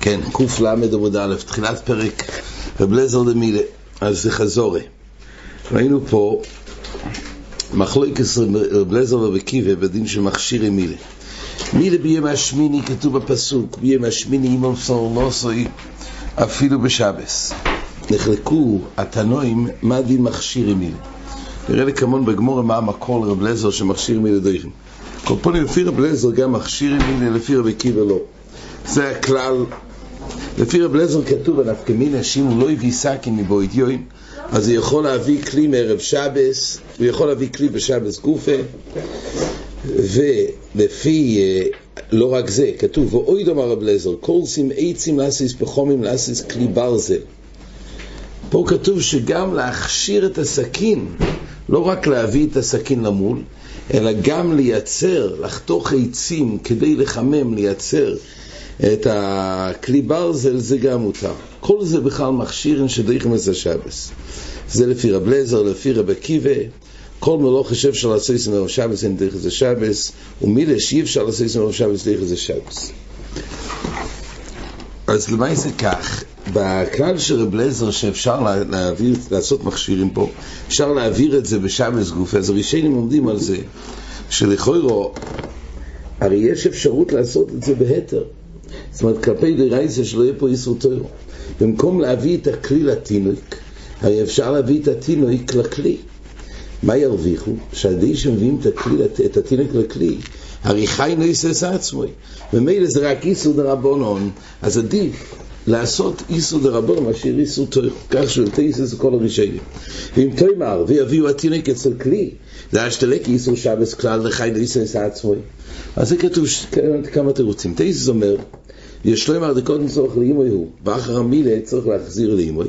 כן, קל עמוד א', תחילת פרק רב לזר דמילה, אז זה חזורי. ראינו פה מחלוקס רב לזר ובקיבה בדין של מכשירי מילה. מילה ביום השמיני כתוב בפסוק, ביום השמיני אימון פסורנוסוי אפילו בשבס. נחלקו התנועים מה דין מכשירי מילה. נראה לי כמון בגמור מה המקור לרב לזר שמכשיר מילה דויכים. כל פונים לפי רב לזר גם מכשירי מילה, לפי רב עקיבא לא. זה הכלל לפי רב לזר כתוב, הנפקא מינה שאם הוא לא הביא סכין מבוית יוין, אז הוא יכול להביא כלי מערב שבס, הוא יכול להביא כלי בשבס גופה, ולפי, אה, לא רק זה, כתוב, ואוי דומה רב לזר, שים עצים לאסיס פחומים לאסיס כלי ברזל. פה כתוב שגם להכשיר את הסכין, לא רק להביא את הסכין למול, אלא גם לייצר, לחתוך עצים כדי לחמם, לייצר את הכלי ברזל זה גם מותר. כל זה בכלל מכשיר שדריכים את השבס. זה לפי רב לזר, לפי רב עקיבא. כל מלוך חושב שאפשר לעשות את זה שבס אין דרך זה שבס, ומילה שאי אפשר את זה שבס דרך זה שבס. אז למה זה כך? בכלל של רב לזר שאפשר להעביר, לעשות מכשירים פה, אפשר להעביר את זה בשבס גוף, אז הראשונים עומדים על זה, שלכוירו, הרי יש אפשרות לעשות את זה בהתר. זאת אומרת, כלפי דרייסה שלא יהיה פה איסור טוירו. במקום להביא את הכלי לתינוק, הרי אפשר להביא את התינוק לכלי. מה ירוויחו? שעדי שמביאים את, הכלי, את התינוק לכלי, הרי חי נויסס עצמוי. ומילא זה רק איסור דרבונון, אז עדיף לעשות איסור דרבונון מאשר איסור טוירו. כך שהוא תייסס כל הרישיינים. ואם תוימר ויביאו התינוק אצל כלי, זה השתלק איסור שבס כלל לחי נויסס עצמוי. אז זה כתוב כמה תירוצים. תייסס אומר, יש לו אמר דקודם צורך לאימוי הוא, ואחר המילה צריך להחזיר לאימוי,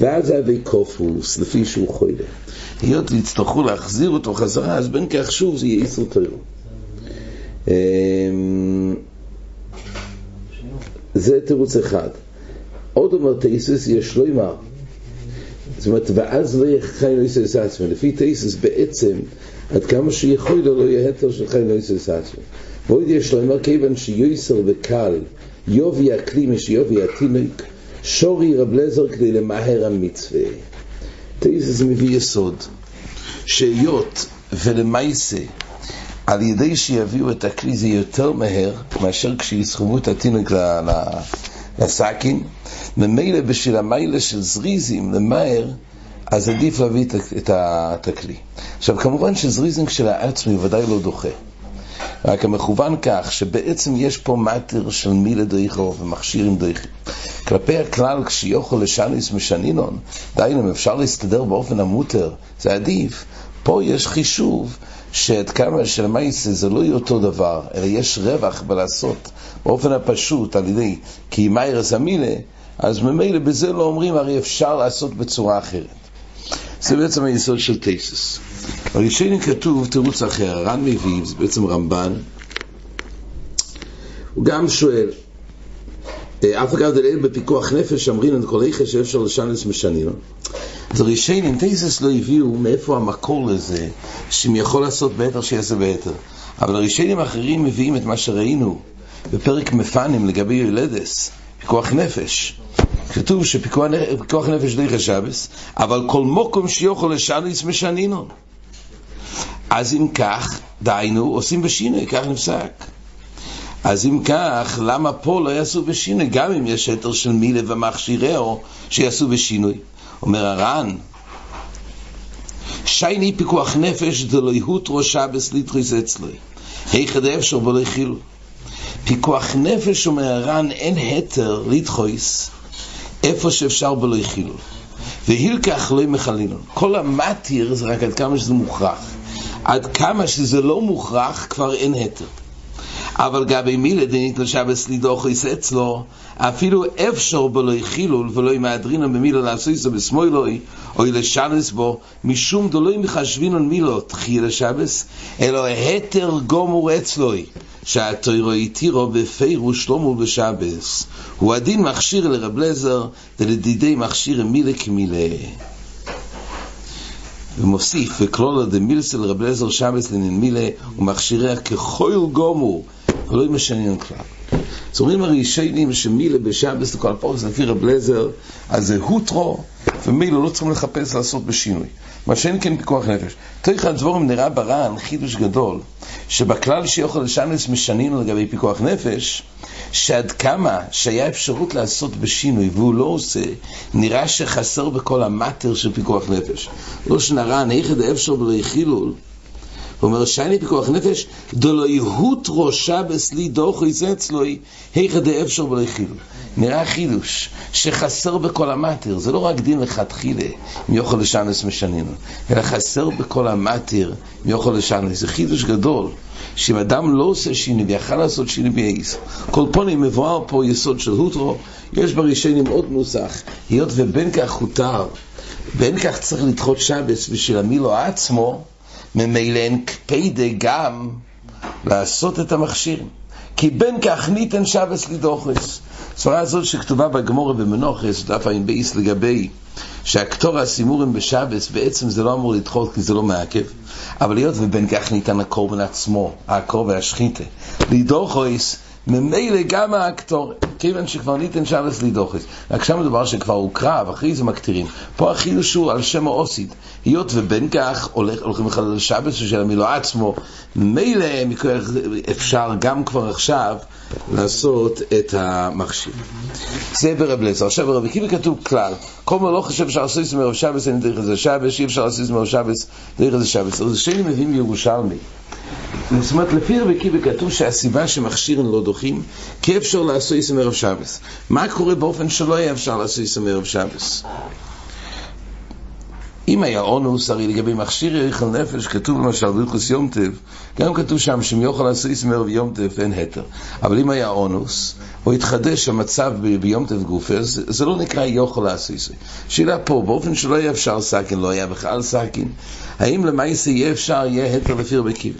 ואז זה אבי קופוס, לפי שהוא חוילה. היות ויצטרכו להחזיר אותו חזרה, אז בין כך שוב זה יהיה איסור טרור. אמ, זה תירוץ אחד. עוד אומר תייסס יש לו אמר. זאת אומרת, ואז לא יהיה חי לא יסס עצמי. לפי תייסס בעצם, עד כמה שיכול לא יהיה היתר של חי לא יסס עצמי. ועוד יש לו אמר כיוון שיוסר וקל יובי הכלי משיובי התינוק, שורי רב לזר כדי למהר המצווה. תייסס מביא יסוד, שהיות ולמייסה, על ידי שיביאו את הכלי זה יותר מהר מאשר כשיסחבו את התינוק לסכין, ממילא בשביל המיילה של זריזים למהר, אז עדיף להביא את הכלי. עכשיו כמובן שזריזים כשלעצמי ודאי לא דוחה. רק המכוון כך שבעצם יש פה מטר של מילה דריכו ומכשיר עם דריכו. כלפי הכלל, כשיוכל לשניס משנינון, דיינו, אם אפשר להסתדר באופן המותר, זה עדיף. פה יש חישוב שעד כמה שלמעשה זה לא יהיה אותו דבר, אלא יש רווח בלעשות באופן הפשוט על ידי כי מיירס המילה, אז ממילא בזה לא אומרים, הרי אפשר לעשות בצורה אחרת. זה בעצם היסוד של טייסס. בראשונים כתוב תירוץ אחר, רן מביא, זה בעצם רמב"ן, הוא גם שואל, אה, אף אגב דלאל בפיקוח נפש אמרין את כל איכה שאפשר לשנס משנינו. אז הראשונים, טייסס לא הביאו מאיפה המקור לזה, שאם יכול לעשות בהתר שיעשה בהתר. אבל הראשונים האחרים מביאים את מה שראינו בפרק מפנים לגבי ילדס, פיקוח נפש. כתוב שפיקוח נפש דרך השבס, אבל כל מוקום שיוכל לשניס משנינו. אז אם כך, דיינו, עושים בשינוי, כך נפסק. אז אם כך, למה פה לא יעשו בשינוי? גם אם יש היתר של מילה ומכשירהו, שיעשו בשינוי. אומר הר"ן, שייני פיקוח נפש דלוי הוטרו שבס ליטריס אצלוי. היכד אפשר ולא חילו. פיקוח נפש, אומר הר"ן, אין היתר לדחויס איפה שאפשר ולא חילו. והילקח לא מחלינון. כל המטיר זה רק עד כמה שזה מוכרח. עד כמה שזה לא מוכרח, כבר אין היתר. אבל גבי מילה דנית לשבס לידוכיס אצלו, אפילו אפשר בלא חילול ולא מהדרינם במילה לעשות זה בשמאלוי, או לשנס בו, משום דלוי מחשבינון מילות חיל השבס, אלא היתר גומור אצלוי, שהתוירו התירו בפירוש שלמה בשבס. הוא הדין מכשיר לרב לזר, ולדידי מכשיר מילה כמילה. ומוסיף, וכלולה דמילסל רב לזר שבס לנמילה, ומכשיריה ככל גומור, לא משנים כלל. אז אומרים הראשונים שמילה בשבס לכל הפורס לפי רב לזר, אז זה הוטרו, ומילה לא צריכים לחפש לעשות בשינוי. מה שאין כן פיקוח נפש. תויך הדבורים נראה ברען חידוש גדול, שבכלל שיוכל לשנס משנים לגבי פיקוח נפש, שעד כמה שהיה אפשרות לעשות בשינוי והוא לא עושה, נראה שחסר בכל המטר של פיקוח נפש. לא שנראה, נכד אפשר ולא יחילול. הוא אומר, שייני פיקוח נפש, דלא יהות ראשה בסלי דוחי זה אצלוי, היכא דאפשר ולא יחילול. נראה חידוש, שחסר בכל המטר, זה לא רק דין לכתחילה, מי יכול לשנס משנינו, אלא חסר בכל המטר, מי יכול לשנס, זה חידוש גדול. שאם אדם לא עושה שינוי ויכל לעשות שינוי בייס, כל פונים מבואר פה יסוד של הוטרו, יש בראשונים עוד נוסח, היות ובין כך הותר, בין כך צריך לדחות שבס בשביל המילו עצמו, ממילא אין קפידה גם לעשות את המכשירים. כי בין כך ניתן שבס לדוחס. סברה הזאת שכתובה בגמורה במנוחס, דף עין בייס לגבי שהקטור הסימורים בשבס, בעצם זה לא אמור לדחות כי זה לא מעכב, אבל היות ובין כך ניתן הקורבן עצמו, הקורבן והשחיתה, לדוחס, ממילא גם הקטור, כיוון שכבר ניתן שבס לדוחס. רק שם מדובר שכבר הוקרא, ואחרי זה מקטירים. פה החידוש הוא על שם האוסית. היות ובין כך הולך, הולכים לך לשבס של המילו עצמו, ממילא אפשר גם כבר עכשיו לעשות את המכשיר. זה ברב לזר. עכשיו ברב עקיבא כתוב כלל, כל מה לא חושב שאפשר לעשות זה מרב שבס, אין דרך איזה שבס, אי אפשר לעשות זה מרב שבס, דרך איזה שבס. אז שני מביאים ירושלמי. זאת אומרת, לפי רבי עקיבא כתוב שהסיבה שמכשירים לא דוחים, כי אפשר לעשות זה מרב שבס. מה קורה באופן שלא יהיה אפשר לעשות זה מרב שבס? אם היה אונוס, הרי לגבי מכשיר יריכל נפש, כתוב למשל ברכוס יום טב, גם כתוב שם שאם יוכל לעשות מערב יום טב אין התר. אבל אם היה אונוס, או התחדש המצב ביום טב גופה, זה, זה לא נקרא יוכל לעשות. שאלה פה, באופן שלא יהיה אפשר סכין, לא היה בכלל סכין, האם למעשה יהיה אפשר, יהיה התר לפי רבי קיב?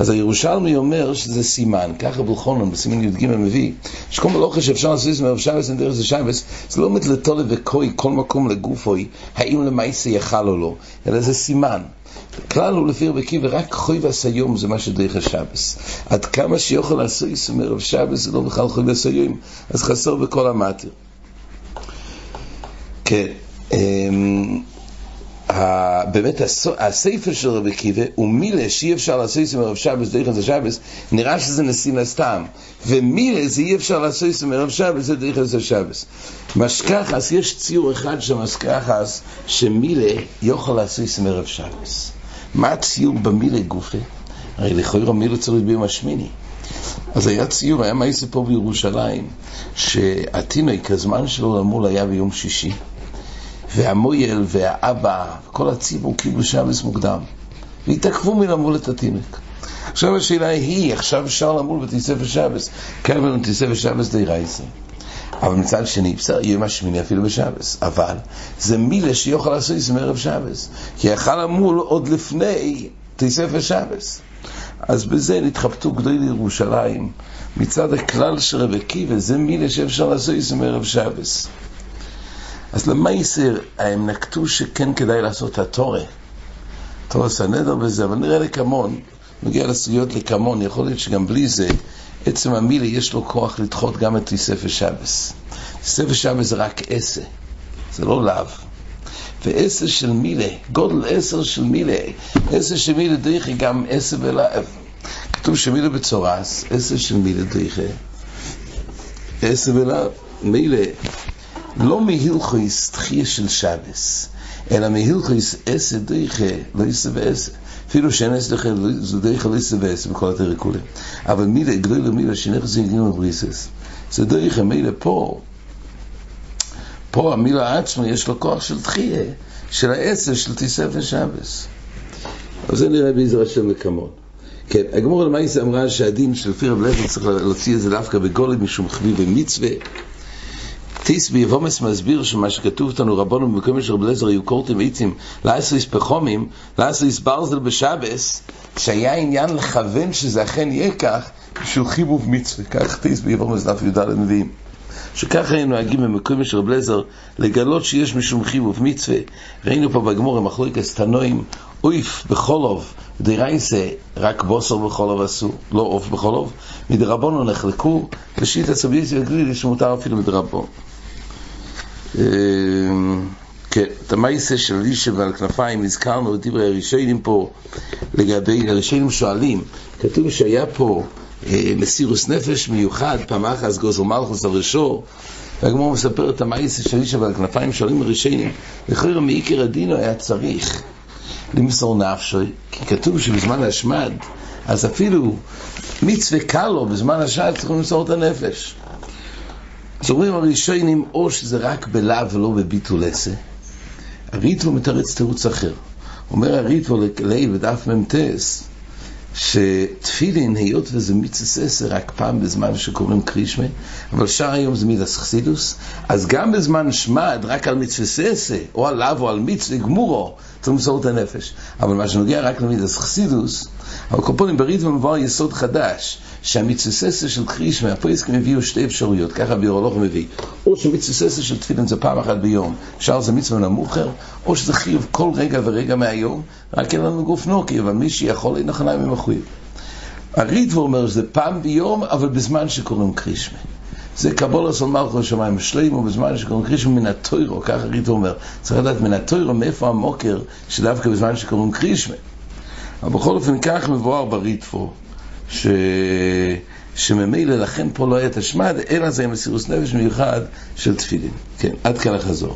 אז הירושלמי אומר שזה סימן, ככה בולחונון בסימן י"ג מביא, שכל מלוכה שאפשר לעשות מערב שבס דרך זה שבס, זה לא לטולה וקוי כל מקום לגופוי, האם למעשה יכל או לא, אלא זה סימן. כלל הוא לפי רבי עקיבא, רק חוי והסיום זה מה שדרך השבס. עד כמה שיוכל לעשות מערב שבס זה לא בכלל חוי והסיום, אז חסר בכל המטר. כן. אמ, באמת הספר של רבי עקיבא הוא מילה שאי אפשר לעשות עם ערב שבס דרך זה שבס נראה שזה נשיא סתם ומילה זה אי אפשר לעשות עם ערב שבס זה שבס. משכחס יש ציור אחד של משכחס שמילה יוכל לעשות עם ערב שבס. מה הציור במילה גופה? הרי לכאורה מילה צריך ביום השמיני. אז היה ציור, היה מעשה פה בירושלים שהתינוק הזמן שלו למול היה ביום שישי והמויל והאבא, כל הציבור קיבלו שבס מוקדם, והתעכבו מלמול את התינוק. עכשיו השאלה היא, עכשיו אפשר למול בתיספר שבס, כמה בתיספר שבס די רייסה. אבל מצד שני, בסדר, יהיה השמיני אפילו בשבס, אבל זה מילה שיוכל לעשות את זה מערב שבס, כי יכל למול עוד לפני תיספר שבס. אז בזה נתחבטו גדולי לירושלים, מצד הכלל של רבי עקיבא, זה מילה שאפשר לעשות את זה מערב שבס. אז למייסר הם נקטו שכן כדאי לעשות את התורה. תורה סנדר בזה, אבל נראה לקמון, מגיע לסוגיות לקמון, יכול להיות שגם בלי זה, עצם המילה יש לו כוח לדחות גם את תיספר שבס. תיספר שבס זה רק עשר, זה לא לאו. ועשר של מילה, גודל עשר של מילה, עשר של מילה דריכי גם עשר ולאו. כתוב שמילה בצורס, עשר של מילה דריכי, עשר ולאו, מילה. לא מהילכויס תחייה של שבס, אלא מהילכויס אסה דייכה, לא יסה ואסה. אפילו שאין אסה דייכה, זה דייכה לא יסה ואסה בכל התרקולים. אבל מילה, גדול למילה, שנכס יגיעו מבריסס. זה דייכה מילה פה. פה המילה עצמה יש לו כוח של תחייה, של האסה, של תיספר שבס. אז זה נראה בעזרת השם לקמון. כן, הגמור למעשה אמרה שהדין של פיר הבלכת צריך להוציא את זה דווקא בגולם משום חביב ומצווה. טיס ביבומס מסביר שמה שכתוב אותנו רבנו במקום של רב לזר היו קורטים עצים לאסריס פחומים לאסריס ברזל בשבס שהיה עניין לכוון שזה אכן יהיה כך בשביל חיבוב מצווה. כך טיס ביבומס דף י"ד מביאים שככה היינו נוהגים במקום של רב לזר לגלות שיש משום חיבוב מצווה. ראינו פה בגמור עם מחלוקת תנועים אויף בחולוב, דרייסה רק בוסר בחולוב עשו, לא עוף בחולוב, מדרבונו נחלקו, ושיט הסביסי וגלילי שמותר אפילו מדרבון. כן, את המייסה של לישה ועל כנפיים הזכרנו את דברי הראשונים פה לגבי, הראשונים שואלים, כתוב שהיה פה אה, מסירוס נפש מיוחד, פעם אחת גוזר מלכוס על ראשו, והגמור מספר את המייסה של לישה ועל כנפיים שואלים הראשונים, לכאורה מעיקר הדינו היה צריך למסור נפשו, כי כתוב שבזמן השמד, אז אפילו מצווה קל לו בזמן השד צריכים למסור את הנפש. אז אומרים הראשונים, או שזה רק בלאו ולא בביטול עשה. הריטבו מתרץ תירוץ אחר. אומר הריטבו לכלי בדף מ"ט, שתפילין, היות וזה מיצס עשר רק פעם בזמן שקוראים קרישמה, אבל שאר היום זה מידס חסידוס, אז גם בזמן שמד, רק על מצווה עשר, או על לאו או על מצווה גמורו, צריך למסור את הנפש. אבל מה שנוגע רק למידס חסידוס, אבל קופונים בריטבו מבואר יסוד חדש, שהמצוססה של קרישמה, הפריסקים הביאו שתי אפשרויות, ככה ביורולוך מביא. או שמצוססה של תפילין זה פעם אחת ביום, שאר זה מצווה נמוכר, או שזה חיוב כל רגע ורגע מהיום, רק אין לנו גוף נוקי, אבל מי שיכול אין לך נעים מחויב. הריטבו אומר שזה פעם ביום, אבל בזמן שקוראים קרישמה. זה קבולה של מלכו שמיים שלמה בזמן שקוראים קרישמה מן התוירו, ככה ריטבו אומר. צריך לדעת מן התוירו מאיפה המוקר שדווקא בזמן שקוראים קרישמה. אבל בכל אופן כך מבואר בריטבו. ש... שממילא לכן פה לא היה תשמד, אלא זה מסירוס נפש מיוחד של תפילין. כן, עד כאן החזור.